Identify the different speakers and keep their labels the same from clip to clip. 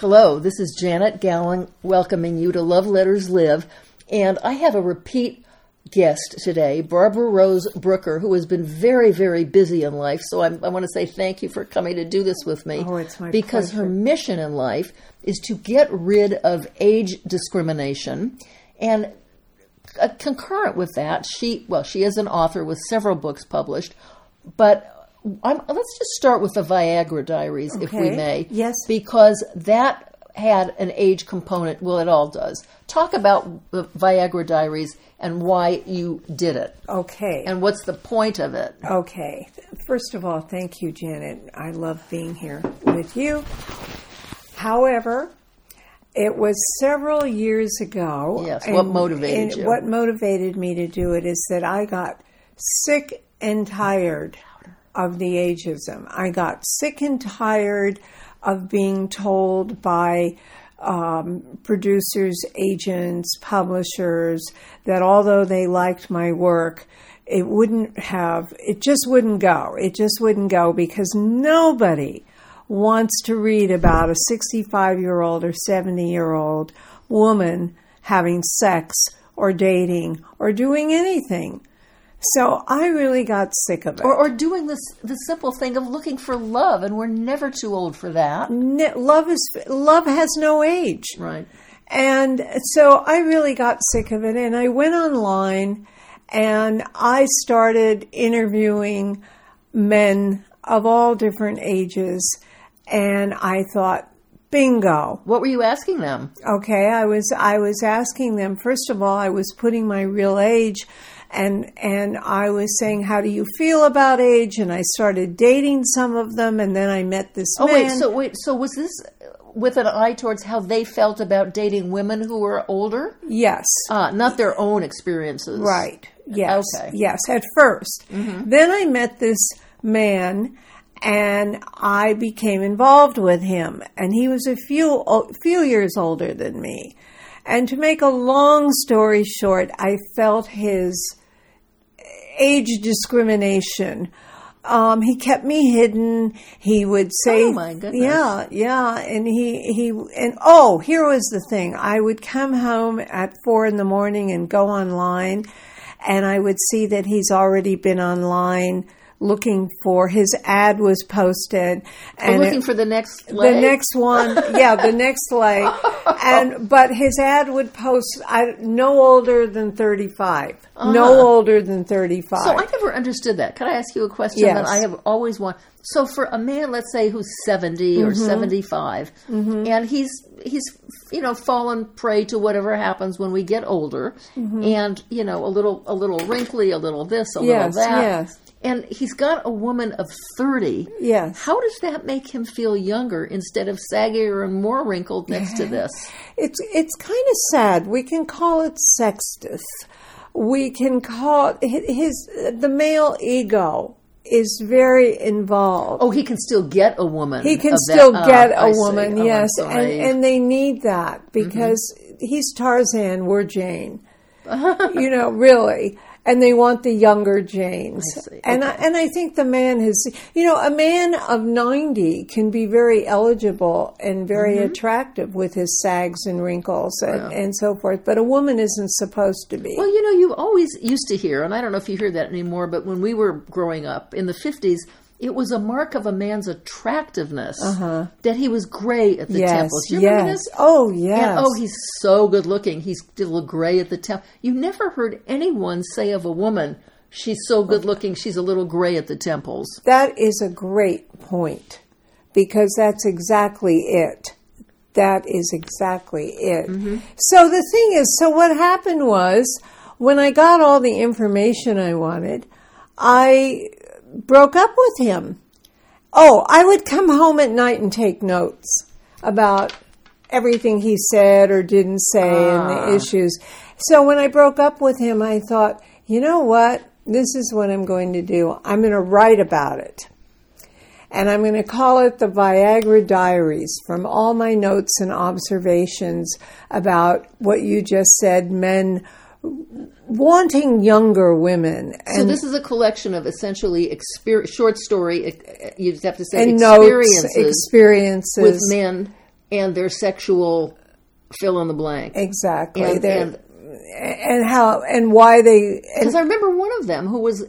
Speaker 1: Hello, this is Janet Gallen welcoming you to Love Letters Live. And I have a repeat guest today, Barbara Rose Brooker, who has been very, very busy in life. So I'm, i want to say thank you for coming to do this with me.
Speaker 2: Oh, it's my
Speaker 1: Because
Speaker 2: pleasure.
Speaker 1: her mission in life is to get rid of age discrimination. And uh, concurrent with that, she, well, she is an author with several books published, but I'm, let's just start with the Viagra Diaries, if we may.
Speaker 2: Yes.
Speaker 1: Because that had an age component. Well, it all does. Talk about the Viagra Diaries and why you did it,
Speaker 2: Okay.
Speaker 1: and what's the point of it.
Speaker 2: Okay. First of all, thank you, Janet. I love being here with you. However, it was several years ago.
Speaker 1: Yes, what motivated
Speaker 2: and
Speaker 1: you?
Speaker 2: What motivated me to do it is that I got sick and tired of the ageism. I got sick and tired of being told by um, producers, agents, publishers that although they liked my work, it wouldn't have, it just wouldn't go. It just wouldn't go because nobody wants to read about a 65 year old or 70 year old woman having sex or dating or doing anything. So I really got sick of it.
Speaker 1: Or, or doing this the simple thing of looking for love, and we're never too old for that.
Speaker 2: N- love is love has no age.
Speaker 1: Right.
Speaker 2: And so I really got sick of it and I went online and I started interviewing men of all different ages and I thought bingo.
Speaker 1: What were you asking them?
Speaker 2: Okay, I was I was asking them first of all I was putting my real age and and I was saying how do you feel about age and I started dating some of them and then I met this
Speaker 1: Oh
Speaker 2: man.
Speaker 1: wait, so wait, so was this with an eye towards how they felt about dating women who were older?
Speaker 2: yes.
Speaker 1: Ah, not their own experiences.
Speaker 2: Right. Yes.
Speaker 1: Okay.
Speaker 2: Yes. At 1st Then I met this man and I became involved with him and he was a few few years older than me. And to make a long story short, I felt his age discrimination. Um, he kept me hidden. He would say,
Speaker 1: Oh, my goodness.
Speaker 2: "Yeah, yeah," and he he and oh, here was the thing. I would come home at four in the morning and go online, and I would see that he's already been online looking for his ad was posted,
Speaker 1: We're looking
Speaker 2: it-
Speaker 1: for the next
Speaker 2: the next one, yeah, the next leg, and but his ad would post I, no older than thirty no older than thirty five.
Speaker 1: Uh-huh. So I never understood that. Can I ask you a question
Speaker 2: Yes.
Speaker 1: that I have always wanted? So for a man, let's say who's 70 or
Speaker 2: Mm-hmm.
Speaker 1: 75, and he's he's you know fallen prey to whatever happens when we get older, and you know a little a little wrinkly, a little this, a
Speaker 2: Mm-hmm. Yes,
Speaker 1: little that,
Speaker 2: yes.
Speaker 1: And he's got a woman of 30.
Speaker 2: Yes.
Speaker 1: How does that make him feel younger instead of saggier and more wrinkled next to this?
Speaker 2: It's it's kind of sad. We can call it sexist. We can call his the male ego is very involved.
Speaker 1: Oh, he can still get a woman.
Speaker 2: He can
Speaker 1: that-
Speaker 2: still
Speaker 1: ah,
Speaker 2: get a
Speaker 1: I see.
Speaker 2: woman,
Speaker 1: Oh,
Speaker 2: yes, and and they need that because he's Tarzan, we're Jane. you know, really. And they want the younger Janes.
Speaker 1: I see.
Speaker 2: And I, and I think the man has, you know, a man of 90 can be very eligible and very
Speaker 1: Mm-hmm.
Speaker 2: attractive with his sags and wrinkles and, and so forth, but a woman isn't supposed to be.
Speaker 1: Well, you know, you always used to hear, and I don't know if you hear that anymore, but when we were growing up in the 50s, it was a mark of a man's attractiveness that he was gray at the
Speaker 2: Uh-huh. yes,
Speaker 1: temples. Do you
Speaker 2: yes.
Speaker 1: remember this?
Speaker 2: Oh, yes.
Speaker 1: And, oh, he's so good looking. He's a little gray at the temple. You never heard anyone say of a woman, she's so good looking, she's a little gray at the temples.
Speaker 2: That is a great point because that's exactly it. That is exactly it. So the thing is, so what happened was when I got all the information I wanted, I broke up with him. Oh, I would come home at night and take notes about everything he said or didn't say and the ah. issues. So when I broke up with him, I thought, you know what? This is what I'm going to do. I'm going to write about it. And I'm going to call it the Viagra Diaries from all my notes and observations about what you just said men wanting younger women.
Speaker 1: So this is a collection of essentially exper- short story. You just have to say
Speaker 2: and notes,
Speaker 1: experiences
Speaker 2: experiences
Speaker 1: with men and their sexual fill in the blank.
Speaker 2: Exactly.
Speaker 1: And- and-
Speaker 2: and how and why they
Speaker 1: Because I remember one of them who was,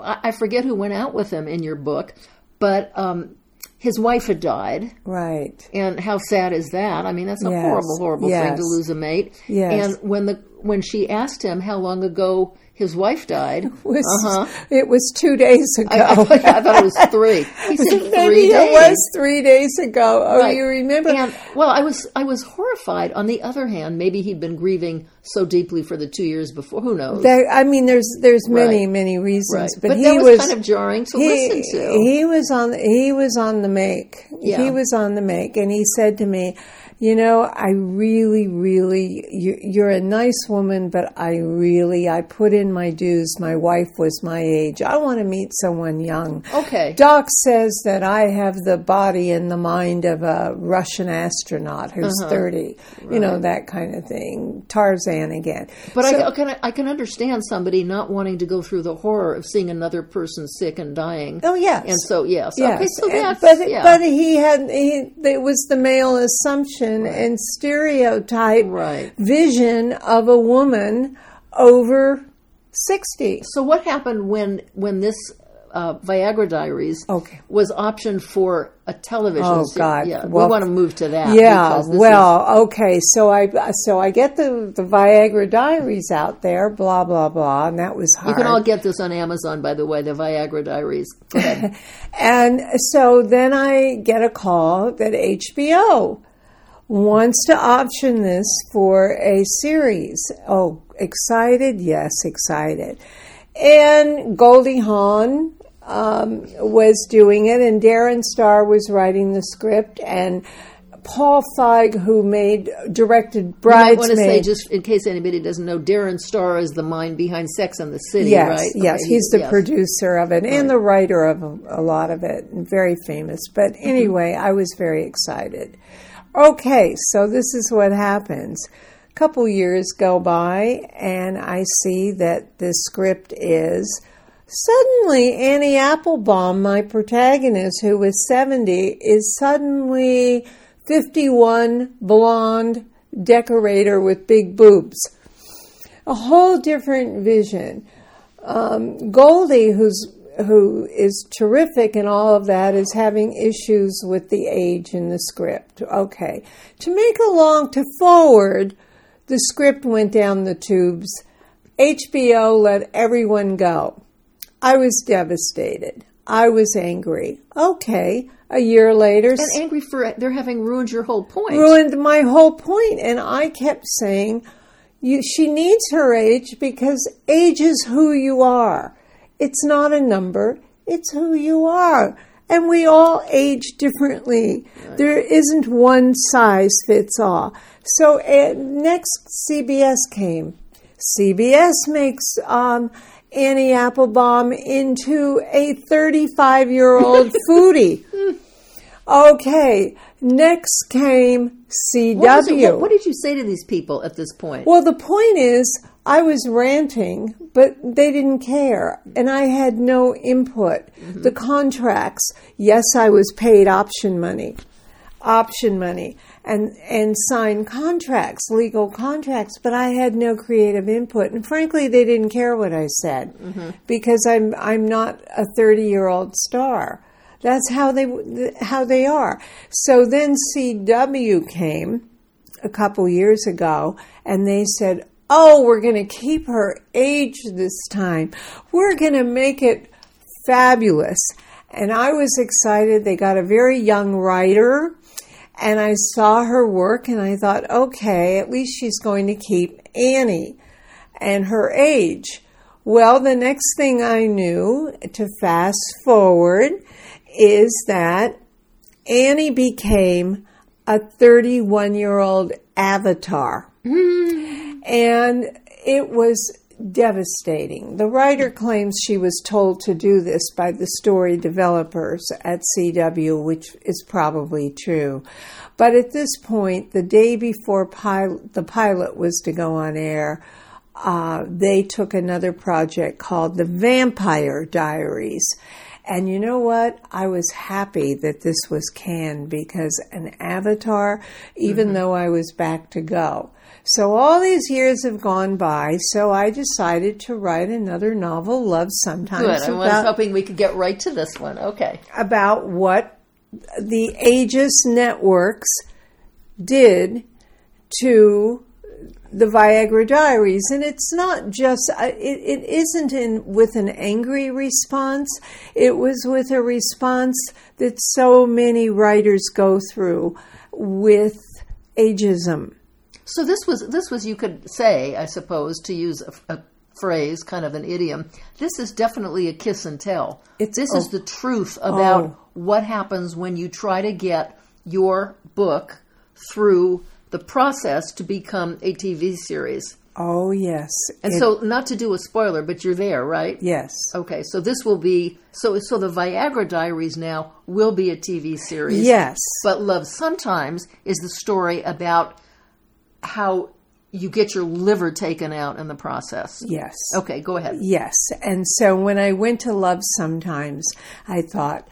Speaker 1: I forget who went out with him in your book, but um, his wife had died.
Speaker 2: right.
Speaker 1: And how sad is that? I mean, that's a
Speaker 2: Yes,
Speaker 1: horrible, horrible thing to lose a mate.
Speaker 2: Yes.
Speaker 1: And when the when she asked him how long ago his wife died,
Speaker 2: was
Speaker 1: uh-huh.
Speaker 2: it was two days ago.
Speaker 1: I, I, thought, I thought it was three. He said three
Speaker 2: Maybe
Speaker 1: days.
Speaker 2: it was three days ago. Oh,
Speaker 1: Right.
Speaker 2: you remember?
Speaker 1: And well, I was I was horrified. On the other hand, maybe he'd been grieving so deeply for the two years before. Who knows?
Speaker 2: There, I mean, there's there's many
Speaker 1: Right.
Speaker 2: many reasons,
Speaker 1: right.
Speaker 2: but,
Speaker 1: But,
Speaker 2: he
Speaker 1: that was,
Speaker 2: was
Speaker 1: kind of jarring to
Speaker 2: he,
Speaker 1: listen to.
Speaker 2: he was on he was on the make.
Speaker 1: Yeah.
Speaker 2: He was on the make, and he said to me, "You know, I really, really, you, you're a nice woman, but I really, I put in my dues. My wife was my age. I want to meet someone young."
Speaker 1: okay.
Speaker 2: Doc says that I have the body and the mind of a Russian astronaut who's
Speaker 1: Uh-huh.
Speaker 2: 30, you know, that kind of thing. Tarzan again.
Speaker 1: But
Speaker 2: So-
Speaker 1: I, can I can understand somebody not wanting to go through the horror of seeing another person sick and dying.
Speaker 2: Oh, yes.
Speaker 1: And so yes,
Speaker 2: Yes,
Speaker 1: okay, so
Speaker 2: and-
Speaker 1: that's
Speaker 2: but
Speaker 1: yeah.
Speaker 2: but he had he it was the male assumption and stereotype
Speaker 1: Right.
Speaker 2: vision of a woman over sixty.
Speaker 1: so what happened when when this uh, Viagra Diaries
Speaker 2: Okay.
Speaker 1: was optioned for a television?
Speaker 2: Oh, God.
Speaker 1: Yeah,
Speaker 2: Well,
Speaker 1: we want to move to that.
Speaker 2: Yeah, well, okay. So I so I get the the Viagra Diaries out there, blah blah blah, and that was hard.
Speaker 1: you can all get this on Amazon, by the way. The Viagra Diaries.
Speaker 2: And so then I get a call that HBO wants to option this for a series. Oh, excited? Yes, excited. And Goldie Hawn um, was doing it, and Darren Star was writing the script, and Paul Feig, who made directed
Speaker 1: I want to say,
Speaker 2: Bridesmaids.
Speaker 1: just in case anybody doesn't know, Darren Star is the mind behind Sex and the City,
Speaker 2: Yes,
Speaker 1: right?
Speaker 2: yes,
Speaker 1: Okay,
Speaker 2: he's the
Speaker 1: yes.
Speaker 2: producer of it and the writer of a, a lot of it, and very famous. But
Speaker 1: Mm-hmm.
Speaker 2: anyway, I was very excited. Okay, so this is what happens. A couple years go by, and I see that the script is suddenly Annie Applebaum, my protagonist, who was 70, is suddenly 51, blonde, decorator with big boobs a whole different vision. Um, Goldie, who's who is terrific and all of that, is having issues with the age in the script. Okay, to make a long to forward, the script went down the tubes. HBO let everyone go. I was devastated. I was angry. Okay, a year later,
Speaker 1: And angry for they're having ruined your whole point.
Speaker 2: ruined my whole point. And I kept saying, you, she needs her age because age is who you are. It's not a number, it's who you are. And we all age differently. There isn't one size fits all. So uh, next, CBS came. CBS makes um, Annie Applebaum into a 35 year old foodie. Okay, next came CW.
Speaker 1: What, it- what- what did you say to these people at this point?
Speaker 2: Well, the point is, I was ranting, but they didn't care, and I had no input. Mm-hmm. The contracts, yes, I was paid option money, option money, and and signed contracts, legal contracts, but I had no creative input, and frankly, they didn't care what I said mm-hmm. because I'm I'm not a thirty year old star. That's how they how they are. So then CW came a couple years ago and they said, Oh, we're going to keep her age this time. We're going to make it fabulous. And I was excited. They got a very young writer and I saw her work and I thought, okay, at least she's going to keep Annie and her age. Well, the next thing I knew to fast forward is that Annie became a 31 year old avatar. Mm. And it was devastating. The writer claims she was told to do this by the story developers at CW, which is probably true. But at this point, the day before the pilot was to go on air, uh, they took another project called The Vampire Diaries. And you know what? I was happy that this was canned because an avatar, even
Speaker 1: Mm-hmm.
Speaker 2: though I was back to go. So all these years have gone by, so I decided to write another novel, Love Sometimes,
Speaker 1: Good. I was
Speaker 2: about,
Speaker 1: hoping we could get right to this one. Okay.
Speaker 2: about what the ageist networks did to the Viagra Diaries, and it's not just uh, it, it isn't in with an angry response. It was with a response that so many writers go through with ageism.
Speaker 1: So this was this was you could say, I suppose, to use a, a phrase, kind of an idiom. This is definitely a kiss and tell.
Speaker 2: It's-
Speaker 1: this
Speaker 2: oh.
Speaker 1: is the truth about
Speaker 2: Oh.
Speaker 1: what happens when you try to get your book through the process to become a TV series.
Speaker 2: Oh yes,
Speaker 1: And
Speaker 2: It-
Speaker 1: so, not to do a spoiler, but you're there, right?
Speaker 2: yes,
Speaker 1: Okay, so this will be so. So the Viagra Diaries now will be a TV series.
Speaker 2: yes,
Speaker 1: But Love Sometimes is the story about how you get your liver taken out in the process.
Speaker 2: yes.
Speaker 1: Okay, go ahead.
Speaker 2: Yes. And so when I went to Love Sometimes, I thought,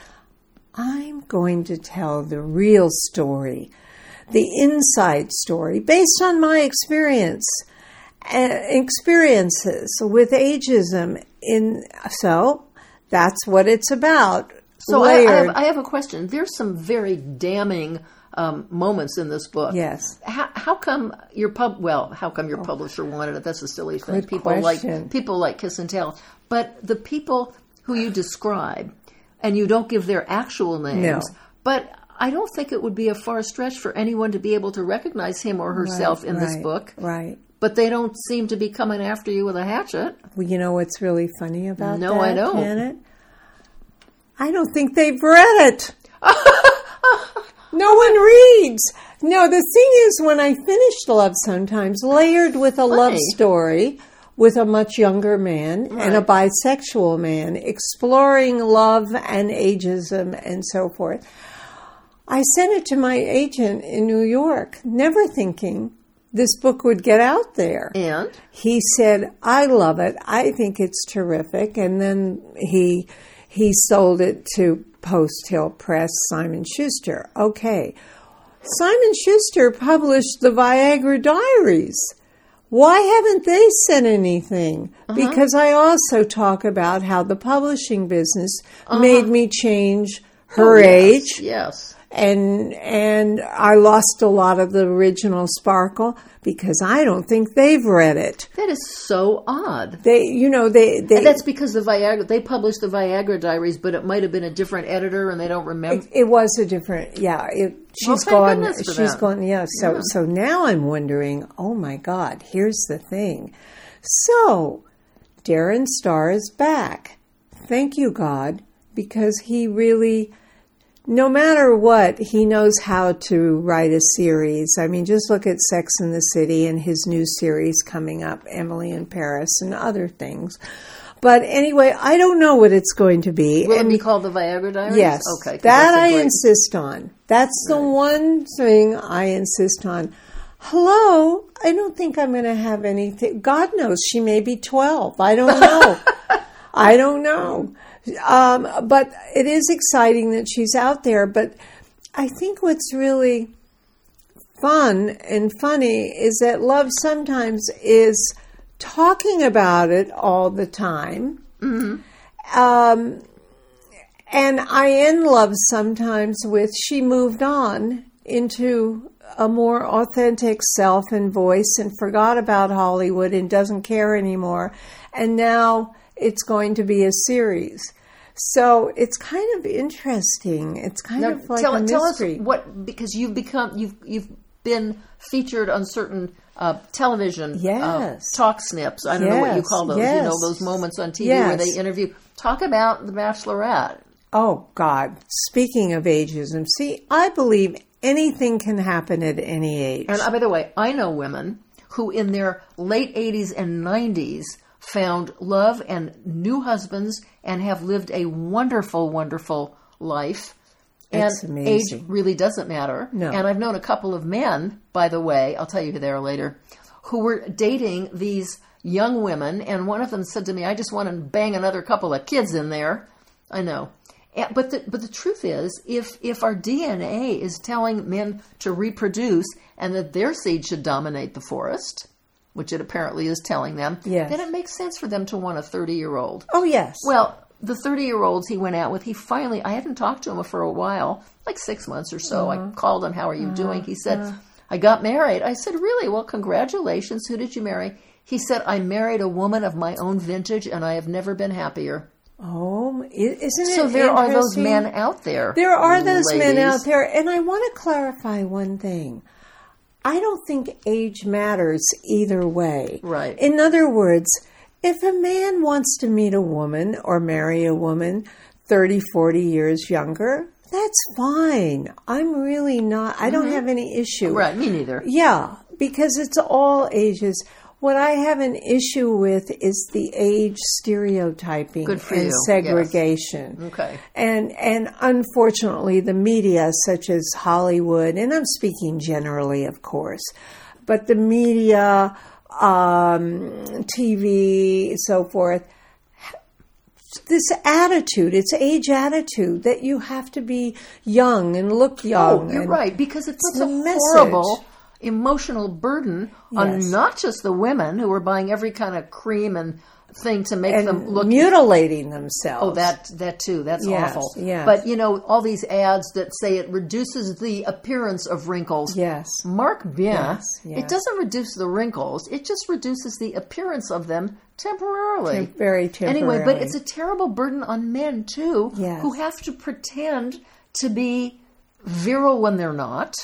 Speaker 2: I'm going to tell the real story, the inside story, based on my experience, uh, experiences with ageism. In so that's what it's about.
Speaker 1: So I, I, have, I have a question. There's some very damning um, moments in this book.
Speaker 2: Yes.
Speaker 1: How, how come your pub? Well, how come your publisher wanted it? That's a silly thing. People
Speaker 2: question.
Speaker 1: like people like kiss and tell, but the people who you describe, and you don't give their actual names,
Speaker 2: No.
Speaker 1: but. I don't think it would be a far stretch for anyone to be able to recognize him or herself in this book.
Speaker 2: Right.
Speaker 1: But they don't seem to be coming after you with a hatchet.
Speaker 2: Well, you know what's really funny about
Speaker 1: No,
Speaker 2: that, No,
Speaker 1: I don't.
Speaker 2: Janet? I don't think they've read it. no one reads. No, the thing is, when I finished Love Sometimes, layered with a love story with a much younger man and a bisexual man, exploring love and ageism and so forth. I sent it to my agent in New York, never thinking this book would get out there
Speaker 1: And
Speaker 2: he said, "I love it. I think it's terrific." And then he he sold it to Post Hill Press, Simon Schuster. Okay, Simon Schuster published the Viagra Diaries. Why haven't they sent anything? Uh-huh. Because I also talk about how the publishing business uh-huh. made me change her
Speaker 1: Oh, yes,
Speaker 2: age
Speaker 1: Yes.
Speaker 2: And and I lost a lot of the original sparkle because I don't think they've read it.
Speaker 1: That is so odd.
Speaker 2: They, you know, they they
Speaker 1: That's because the Viagra they published the Viagra Diaries, but it might have been a different editor, and they don't remember.
Speaker 2: it was a different, yeah. It, she's
Speaker 1: Well,
Speaker 2: gone. She's
Speaker 1: that.
Speaker 2: gone. Yeah. So so now I'm wondering. Oh my God! Here's the thing. So Darren Star is back. Thank you, God, because he really. No matter what, he knows how to write a series. I mean, just look at Sex in the City and his new series coming up, Emily in Paris, and other things. But anyway, I don't know what it's going to be.
Speaker 1: Will
Speaker 2: and
Speaker 1: it be called the Viagra Diaries?
Speaker 2: Yes,
Speaker 1: Okay.
Speaker 2: that I
Speaker 1: great-
Speaker 2: insist on. That's the one thing I insist on. Hello, I don't think I'm going to have anything. God knows she may be 12. I don't know. I don't know. Um, but it is exciting that she's out there. But I think what's really fun and funny is that love sometimes is talking about it all the time. Um, and I end love sometimes with she moved on into a more authentic self and voice and forgot about Hollywood and doesn't care anymore. And now it's going to be a series. So it's kind of interesting. It's kind
Speaker 1: Now,
Speaker 2: of like
Speaker 1: tell,
Speaker 2: a
Speaker 1: tell us
Speaker 2: mystery.
Speaker 1: what because you've become you've you've been featured on certain uh, television uh, talk snips. I don't know what you call those. You know those moments on TV where they interview. Talk about the Bachelorette.
Speaker 2: Oh, God. Speaking of ageism, see, I believe anything can happen at any age.
Speaker 1: And uh, by the way, I know women who, in their late 80s and 90s, found love and new husbands and have lived a wonderful, wonderful life. And
Speaker 2: It's amazing.
Speaker 1: age really doesn't matter.
Speaker 2: No.
Speaker 1: And I've known a couple of men, by the way, I'll tell you who they are later, who were dating these young women. And one of them said to me, I just want to bang another couple of kids in there. I know. But the, but the truth is, if if our DNA is telling men to reproduce and that their seed should dominate the forest, which it apparently is telling them,
Speaker 2: Yes.
Speaker 1: then it makes sense for them to want a thirty year old.
Speaker 2: Oh yes.
Speaker 1: Well, the 30 year olds he went out with, he finally, I hadn't talked to him for a while, like six months or so. I uh-huh. called him, How are you uh-huh. doing? He said, uh-huh. I got married. I said, Really? Well, congratulations. Who did you marry? He said, I married a woman of my own vintage and I have never been happier.
Speaker 2: oh, isn't it?
Speaker 1: So there are those men out there.
Speaker 2: There are those men out there, and I want to clarify one thing. I don't think age matters either way.
Speaker 1: Right.
Speaker 2: In other words, if a man wants to meet a woman or marry a woman 30, 40 years younger, that's fine. I'm really not, I don't have any issue.
Speaker 1: Mm-hmm. Right, me neither.
Speaker 2: Yeah, because it's all ages. What I have an issue with is the age stereotyping and
Speaker 1: you, yes.
Speaker 2: segregation.
Speaker 1: Okay.
Speaker 2: And and unfortunately, the media, such as Hollywood, and I'm speaking generally, of course, but the media, um, TV, so forth, this attitude, it's age attitude that you have to be young and look young.
Speaker 1: Oh, you're right, because it's,
Speaker 2: the
Speaker 1: a
Speaker 2: message.
Speaker 1: horrible emotional burden on
Speaker 2: Yes.
Speaker 1: not just the women who are buying every kind of cream and thing to make
Speaker 2: and
Speaker 1: them look
Speaker 2: mutilating themselves.
Speaker 1: Oh, that that too. That's
Speaker 2: Yes,
Speaker 1: awful.
Speaker 2: yes.
Speaker 1: But you know, all these ads that say it reduces the appearance of wrinkles.
Speaker 2: Yes.
Speaker 1: Mark bien.
Speaker 2: Yes, yes.
Speaker 1: It doesn't reduce the wrinkles. It just reduces the appearance of them temporarily.
Speaker 2: Tem- very
Speaker 1: Anyway, but it's a terrible burden on men too,
Speaker 2: Yes.
Speaker 1: who have to pretend to be virile when they're not.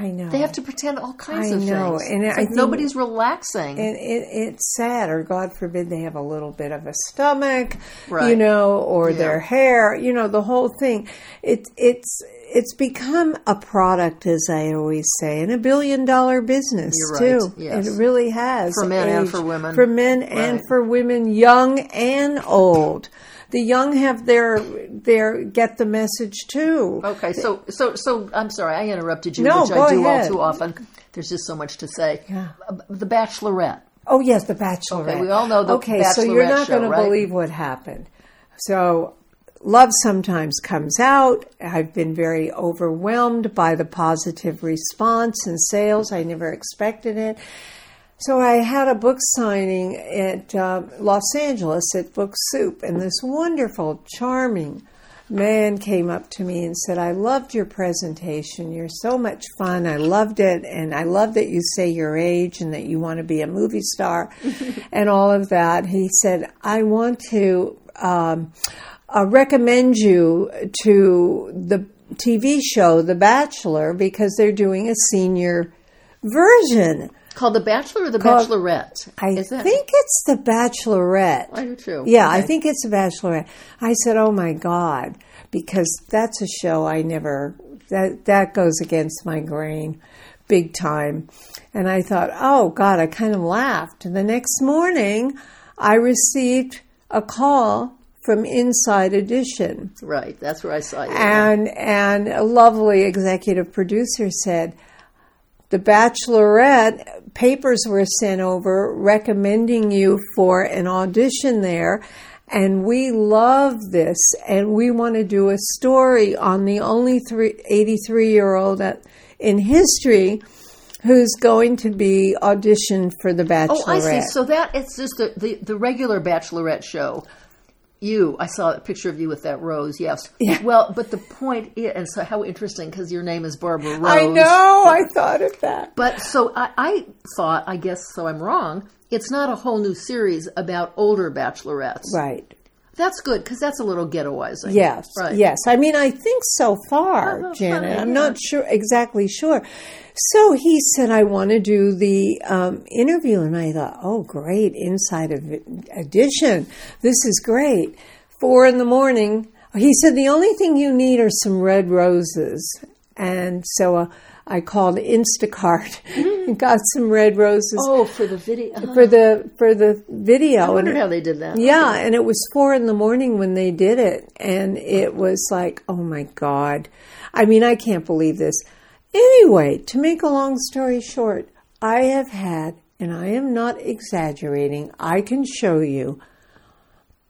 Speaker 2: I know.
Speaker 1: They have to pretend all kinds
Speaker 2: I
Speaker 1: of
Speaker 2: know,
Speaker 1: things.
Speaker 2: and
Speaker 1: It's
Speaker 2: I
Speaker 1: like
Speaker 2: think-
Speaker 1: nobody's relaxing.
Speaker 2: and it, it's sad, or God forbid, they have a little bit of a stomach, you know, or
Speaker 1: Yeah.
Speaker 2: their hair, you know, the whole thing. It's it's it's become a product, as I always say, and a billion dollar business
Speaker 1: right,
Speaker 2: too.
Speaker 1: yes.
Speaker 2: It really has
Speaker 1: For men and for women.
Speaker 2: for men and for women, young and old. The young have their their get the message too.
Speaker 1: Okay, so so so I'm sorry I interrupted you,
Speaker 2: No,
Speaker 1: which
Speaker 2: go
Speaker 1: I do
Speaker 2: ahead.
Speaker 1: all too often. There's just so much to say.
Speaker 2: Yeah.
Speaker 1: Uh, The Bachelorette.
Speaker 2: Oh yes, the Bachelorette.
Speaker 1: Okay, we all know the
Speaker 2: Okay, so you're not going to believe what happened. So, love sometimes comes out. I've been very overwhelmed by the positive response and sales. I never expected it. So I had a book signing at uh, Los Angeles at Book Soup, and this wonderful, charming man came up to me and said, I loved your presentation. You're so much fun. I loved it. And I love that you say your age and that you want to be a movie star and all of that. He said, I want to um, uh, recommend you to the TV show, The Bachelor, because they're doing a senior version.
Speaker 1: Called The Bachelor or The
Speaker 2: Called-
Speaker 1: Bachelorette?
Speaker 2: I think it's the Bachelorette.
Speaker 1: I do too.
Speaker 2: Yeah, I think it's the Bachelorette. I said, "Oh my God," because that's a show I never that that goes against my grain, big time. And I thought, "Oh God," I kind of laughed. And the next morning, I received a call from Inside Edition.
Speaker 1: Right, that's where I saw you.
Speaker 2: And and a lovely executive producer said, "The Bachelorette papers were sent over recommending you for an audition there." And we love this, and we want to do a story on the only three, 83 year old in history who's going to be auditioned for the Bachelorette.
Speaker 1: oh, I see. So that it's just the, the, the regular Bachelorette show. You, I saw a picture of you with that rose. Yes.
Speaker 2: Yeah.
Speaker 1: Well, but the point is, and so how interesting because your name is Barbara Rose.
Speaker 2: I know, I thought of that.
Speaker 1: But so I, I thought, I guess, so I'm wrong. It's not a whole new series about older bachelorettes.
Speaker 2: Right.
Speaker 1: That's good because that's a little ghettoizing.
Speaker 2: Yes,
Speaker 1: Right.
Speaker 2: yes. I mean, I think so far,
Speaker 1: Oh,
Speaker 2: Janet.
Speaker 1: funny,
Speaker 2: I'm
Speaker 1: yeah.
Speaker 2: not sure exactly sure. So he said, "I want to do the um, interview," and I thought, "Oh, great! Inside of edition. This is great." Four in the morning. He said, "The only thing you need are some red roses," and so. Uh, I called Instacart and got some red roses
Speaker 1: Oh, for the video. Uh-huh.
Speaker 2: for the for the video.
Speaker 1: I
Speaker 2: and
Speaker 1: wondered
Speaker 2: it-
Speaker 1: how they did that.
Speaker 2: yeah, and it was four in the morning when they did it, and it was like, oh my god! I mean, I can't believe this. Anyway, to make a long story short, I have had, and I am not exaggerating. I can show you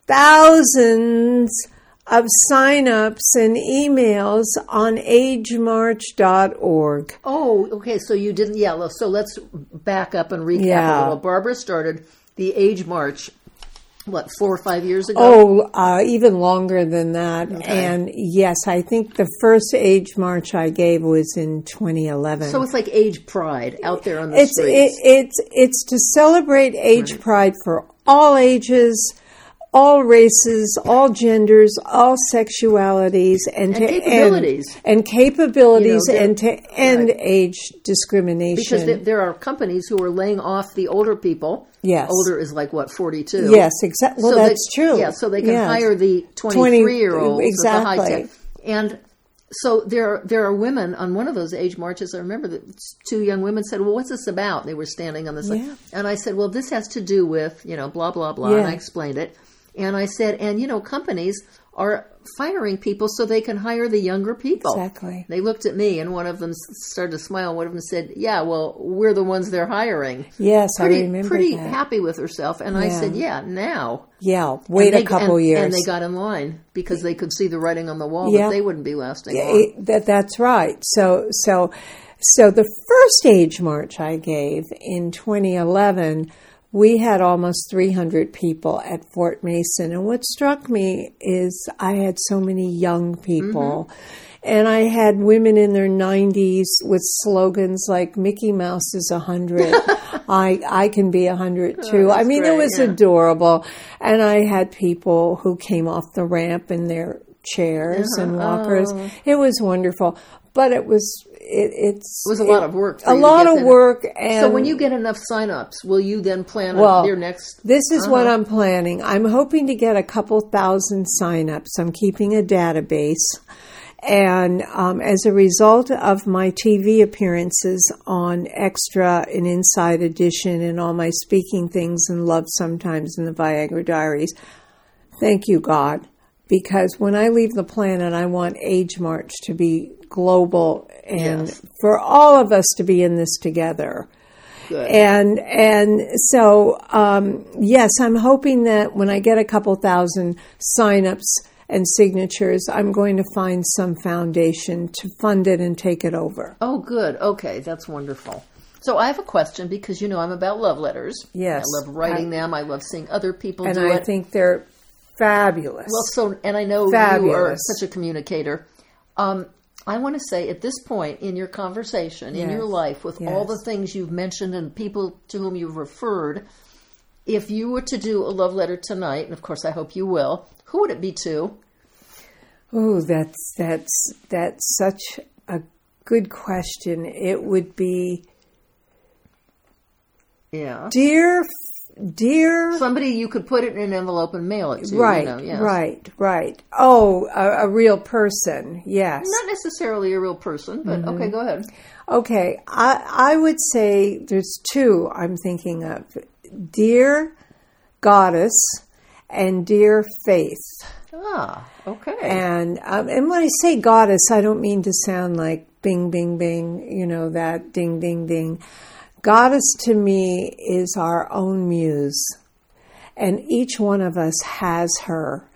Speaker 2: thousands of signups and emails on agemarch.org.
Speaker 1: Oh, okay. So you didn't. Yeah. So let's back up and recap a little. Barbara started the Age March. What four or five years ago?
Speaker 2: Oh, uh, even longer than that. And yes, I think the first age march I gave was in 2011.
Speaker 1: So it's like Age Pride out there on the
Speaker 2: it's
Speaker 1: streets.
Speaker 2: it, it's it's to celebrate age pride for all ages, all races, all genders, all sexualities, and, to
Speaker 1: capabilities.
Speaker 2: end and capabilities,
Speaker 1: You know,
Speaker 2: and to end age discrimination.
Speaker 1: because there, are companies who are laying off the older people.
Speaker 2: Yes.
Speaker 1: Older is like what forty two.
Speaker 2: yes, exactly. Well,
Speaker 1: So they-
Speaker 2: that's true.
Speaker 1: Yeah, so they can
Speaker 2: Yes.
Speaker 1: hire the
Speaker 2: 20
Speaker 1: 23 year olds
Speaker 2: exactly.
Speaker 1: the high tech. And so there there are women on one of those age marches. I remember that two young women said, "Well, what's this about?" They were standing on the side,
Speaker 2: Yeah.
Speaker 1: and I said, "Well, this has to do with you know blah blah blah." And I explained it, and I said, "And you know, companies are firing people so they can hire the younger people."
Speaker 2: Exactly.
Speaker 1: They looked at me, and one of them started to smile. One of them said, "Yeah, well, we're the ones they're hiring."
Speaker 2: Yes,
Speaker 1: Pretty,
Speaker 2: I remember
Speaker 1: pretty
Speaker 2: that.
Speaker 1: happy with herself, and I said, "Yeah, now."
Speaker 2: Yeah, wait
Speaker 1: And
Speaker 2: a couple
Speaker 1: and,
Speaker 2: years.
Speaker 1: And they got in line because they could see the writing on the wall
Speaker 2: Yeah.
Speaker 1: that they wouldn't be lasting
Speaker 2: Yeah, it- that that's right. So so so the first age march I gave in 2011, we had almost 300 people at Fort Mason, and what struck me is I had so many young people. Mm-hmm. And I had women in their 90s with slogans like "Mickey Mouse is a hundred, I I can be a hundred oh, too." I
Speaker 1: that's
Speaker 2: mean, it was
Speaker 1: yeah.
Speaker 2: adorable. And I had people who came off the ramp in their chairs uh-huh. and walkers. Oh. It was wonderful, but it was it, it's
Speaker 1: It was a lot of work.
Speaker 2: a lot of work. And
Speaker 1: So when you get enough sign-ups, will you then plan
Speaker 2: Well,
Speaker 1: on your next?
Speaker 2: this is what
Speaker 1: Uh-huh.
Speaker 2: I'm planning. I'm hoping to get a couple thousand signups. I'm keeping a database. And um, as a result of my TV appearances on Extra and Inside Edition and all my speaking things and Love Sometimes in the Viagra Diaries, thank you, God. Because when I leave the planet, I want Age March to be global and
Speaker 1: Yes.
Speaker 2: for all of us to be in this together.
Speaker 1: Good.
Speaker 2: And and so um, yes, I'm hoping that when I get a couple thousand signups and signatures, I'm going to find some foundation to fund it and take it over.
Speaker 1: oh, good. Okay, that's wonderful. So I have a question because you know I'm about love letters.
Speaker 2: Yes.
Speaker 1: I love writing them. I love seeing other people do it.
Speaker 2: And I
Speaker 1: it.
Speaker 2: think they're fabulous.
Speaker 1: Well, so and I know you are such a communicator. Um, I want to say at this point in your conversation, in
Speaker 2: Yes.
Speaker 1: your life, with all the things you've mentioned and people to whom you've referred, if you were to do a love letter tonight, and of course I hope you will, who would it be to?
Speaker 2: oh, that's that's that's such a good question. It would be
Speaker 1: Yeah.
Speaker 2: dear, dear.
Speaker 1: Somebody you could put it in an envelope and mail it to.
Speaker 2: Right,
Speaker 1: You know, yes.
Speaker 2: right, right. Oh, a, a real person. Yes.
Speaker 1: Not necessarily a real person, but
Speaker 2: Mm-hmm.
Speaker 1: okay, go ahead.
Speaker 2: Okay, I, I would say there's two I'm thinking of Dear Goddess and Dear Faith.
Speaker 1: Ah, okay.
Speaker 2: And, um, and when I say goddess, I don't mean to sound like bing, bing, bing, you know, that ding, ding, ding. Goddess to me is our own muse. And each one of us has her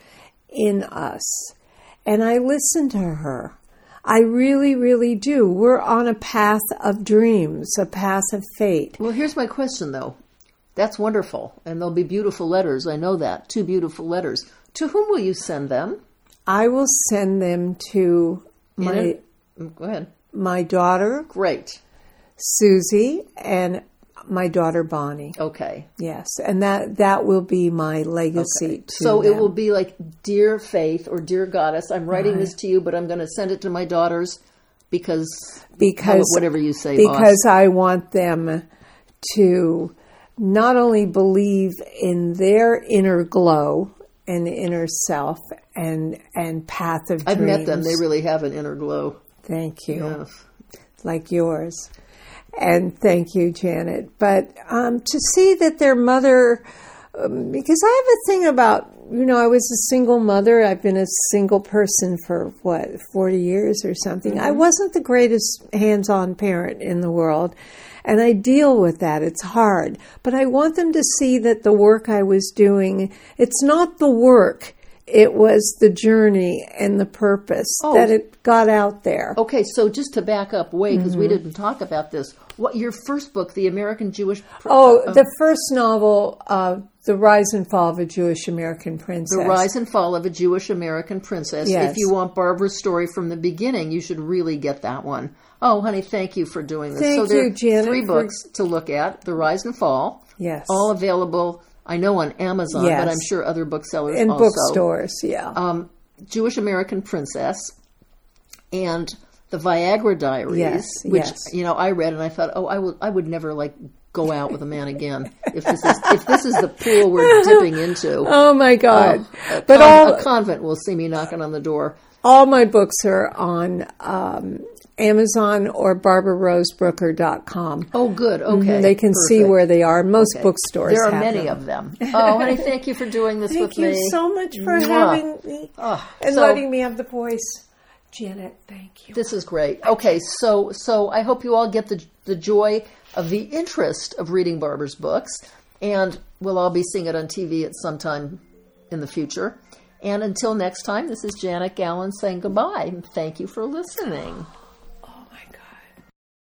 Speaker 2: in us. And I listen to her. I really, really do. We're on a path of dreams, a path of fate.
Speaker 1: Well, here's my question, though. That's wonderful, and there'll be beautiful letters. I know that. Two beautiful letters. To whom will you send them?
Speaker 2: I will send them to my
Speaker 1: Mm, Go ahead.
Speaker 2: my daughter
Speaker 1: Great.
Speaker 2: Susie and my daughter Bonnie.
Speaker 1: Okay.
Speaker 2: Yes, and that that will be my legacy to
Speaker 1: So it will be like, Dear Faith or Dear Goddess, I'm writing this to you, but I'm going to send it to my daughters because
Speaker 2: because
Speaker 1: whatever you say,
Speaker 2: because I want them to not only believe in their inner glow and inner self and and path of
Speaker 1: I've
Speaker 2: dreams.
Speaker 1: met them. They really have an inner glow.
Speaker 2: Thank you.
Speaker 1: Yes.
Speaker 2: like yours. And thank you, Janet. But um, to see that their mother, um, because I have a thing about, you know, I was a single mother. I've been a single person for what, 40 years or something. I wasn't the greatest hands on parent in the world. And I deal with that. It's hard. But I want them to see that the work I was doing, it's not the work. it was the journey and the purpose
Speaker 1: Oh.
Speaker 2: that it got out there.
Speaker 1: Okay, so just to back up way because
Speaker 2: Mm-hmm.
Speaker 1: we didn't talk about this. What your first book, The American Jewish Pr-
Speaker 2: Oh,
Speaker 1: uh,
Speaker 2: the first novel, uh, The Rise and Fall of a Jewish American Princess.
Speaker 1: The Rise and Fall of a Jewish American Princess.
Speaker 2: Yes.
Speaker 1: If you want Barbara's story from the beginning, you should really get that one. Oh, honey, thank you for doing this.
Speaker 2: Thank
Speaker 1: so there
Speaker 2: you, Janet,
Speaker 1: three
Speaker 2: for-
Speaker 1: books to look at: The Rise and Fall.
Speaker 2: Yes.
Speaker 1: All available, I know, on Amazon,
Speaker 2: Yes.
Speaker 1: but I'm sure other booksellers
Speaker 2: in
Speaker 1: also.
Speaker 2: bookstores, yeah.
Speaker 1: Um, Jewish American Princess and the Viagra Diaries,
Speaker 2: Yes,
Speaker 1: which
Speaker 2: yes.
Speaker 1: you know I read and I thought, oh, I would I would never like go out with a man again if this is if this is the pool we're dipping into.
Speaker 2: oh my um, God!
Speaker 1: a,
Speaker 2: but
Speaker 1: con-
Speaker 2: all
Speaker 1: a convent will see me knocking on the door.
Speaker 2: all my books are on um, Amazon or BarbaraRoseBrooker.com.
Speaker 1: Oh, good. Okay, mm-hmm.
Speaker 2: They can see where they are. Most
Speaker 1: Okay.
Speaker 2: bookstores
Speaker 1: There are many
Speaker 2: them.
Speaker 1: of them. Oh, honey, thank you for doing this
Speaker 2: Thank
Speaker 1: with
Speaker 2: you so much for
Speaker 1: Mwah.
Speaker 2: having me
Speaker 1: Oh,
Speaker 2: and
Speaker 1: so-
Speaker 2: letting me have the voice. Janet, thank you.
Speaker 1: This is great. Okay, so so I hope you all get the the joy of the interest of reading Barbara's books, and we'll all be seeing it on TV at some time in the future. And until next time, this is Janet Gallen saying goodbye. Thank you for listening.